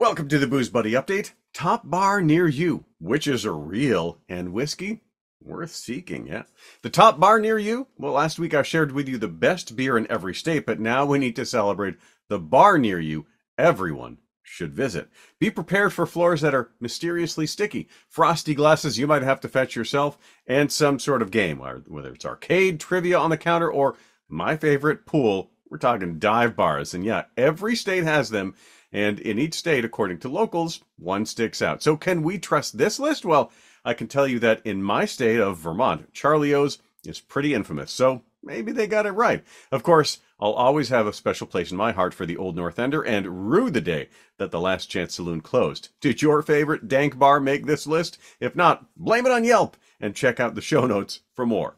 Welcome to the Booze Buddy Update. Top bar near you. Witches are real and whiskey worth seeking. Yeah. The top bar near you. Well, last week I shared with you the best beer in every state, but now we need to celebrate the bar near you. Everyone should visit. Be prepared for floors that are mysteriously sticky, frosty glasses you might have to fetch yourself, and some sort of game, whether it's arcade, trivia on the counter, or my favorite, pool. We're talking dive bars. And yeah, every state has them. And in each state, according to locals, one sticks out. So can we trust this list? Well, I can tell you that in my state of Vermont, Charlie O's is pretty infamous. So maybe they got it right. Of course, I'll always have a special place in my heart for the Old North Ender and rue the day that the Last Chance Saloon closed. Did your favorite dank bar make this list? If not, blame it on Yelp and check out the show notes for more.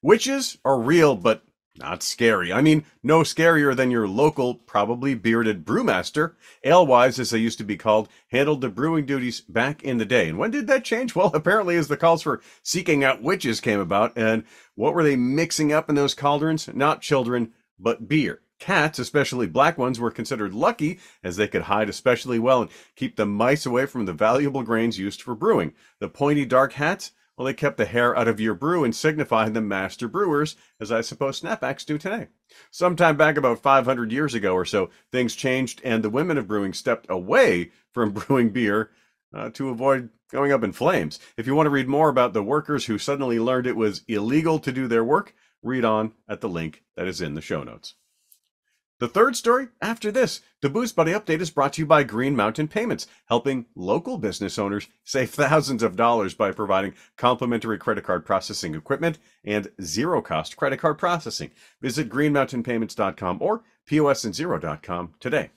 Witches are real, but not scary. I mean, no scarier than your local, probably bearded brewmaster. Alewives, as they used to be called, handled the brewing duties back in the day. And when did that change? Well, apparently as the calls for seeking out witches came about. And what were they mixing up in those cauldrons? Not children, but beer. Cats, especially black ones, were considered lucky as they could hide especially well and keep the mice away from the valuable grains used for brewing. The pointy dark hats, well, they kept the hair out of your brew and signified the master brewers, as I suppose snapbacks do today. Sometime back about 500 years ago or so, things changed and the women of brewing stepped away from brewing beer uh, to avoid going up in flames. If you want to read more about the workers who suddenly learned it was illegal to do their work, read on at the link that is in the show notes. The third story after this. The Booze Buddy update is brought to you by Green Mountain Payments, helping local business owners save thousands of dollars by providing complimentary credit card processing equipment and zero cost credit card processing. Visit greenmountainpayments.com or posandzero.com today.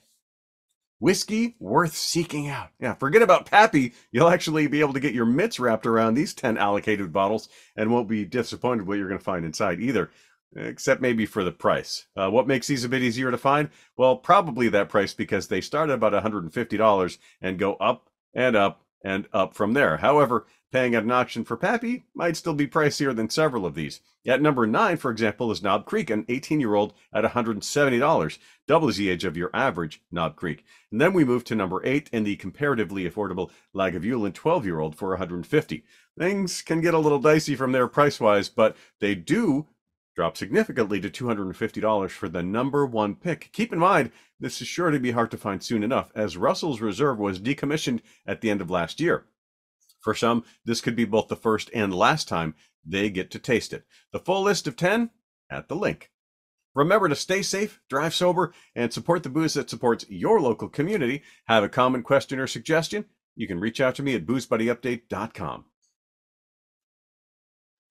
Whiskey worth seeking out. Yeah, forget about Pappy. You'll actually be able to get your mitts wrapped around these 10 allocated bottles and won't be disappointed what you're going to find inside either except maybe for the price. Uh, what makes these a bit easier to find? Well, probably that price because they start at about $150 and go up and up and up from there. However, paying at an auction for Pappy might still be pricier than several of these. At number 9, for example, is Knob Creek, an 18 year old at $170, doubles the age of your average Knob Creek. And then we move to number 8 in the comparatively affordable Lagavulin 12 year old for 150. Things can get a little dicey from there price wise, but they do drop significantly to $250 for the number one pick. Keep in mind, this is sure to be hard to find soon enough, as Russell's Reserve was decommissioned at the end of last year. For some, this could be both the first and last time they get to taste it. The full list of 10 at the link. Remember to stay safe, drive sober, and support the booze that supports your local community. Have a comment, question, or suggestion? You can reach out to me at boozebuddyupdate.com.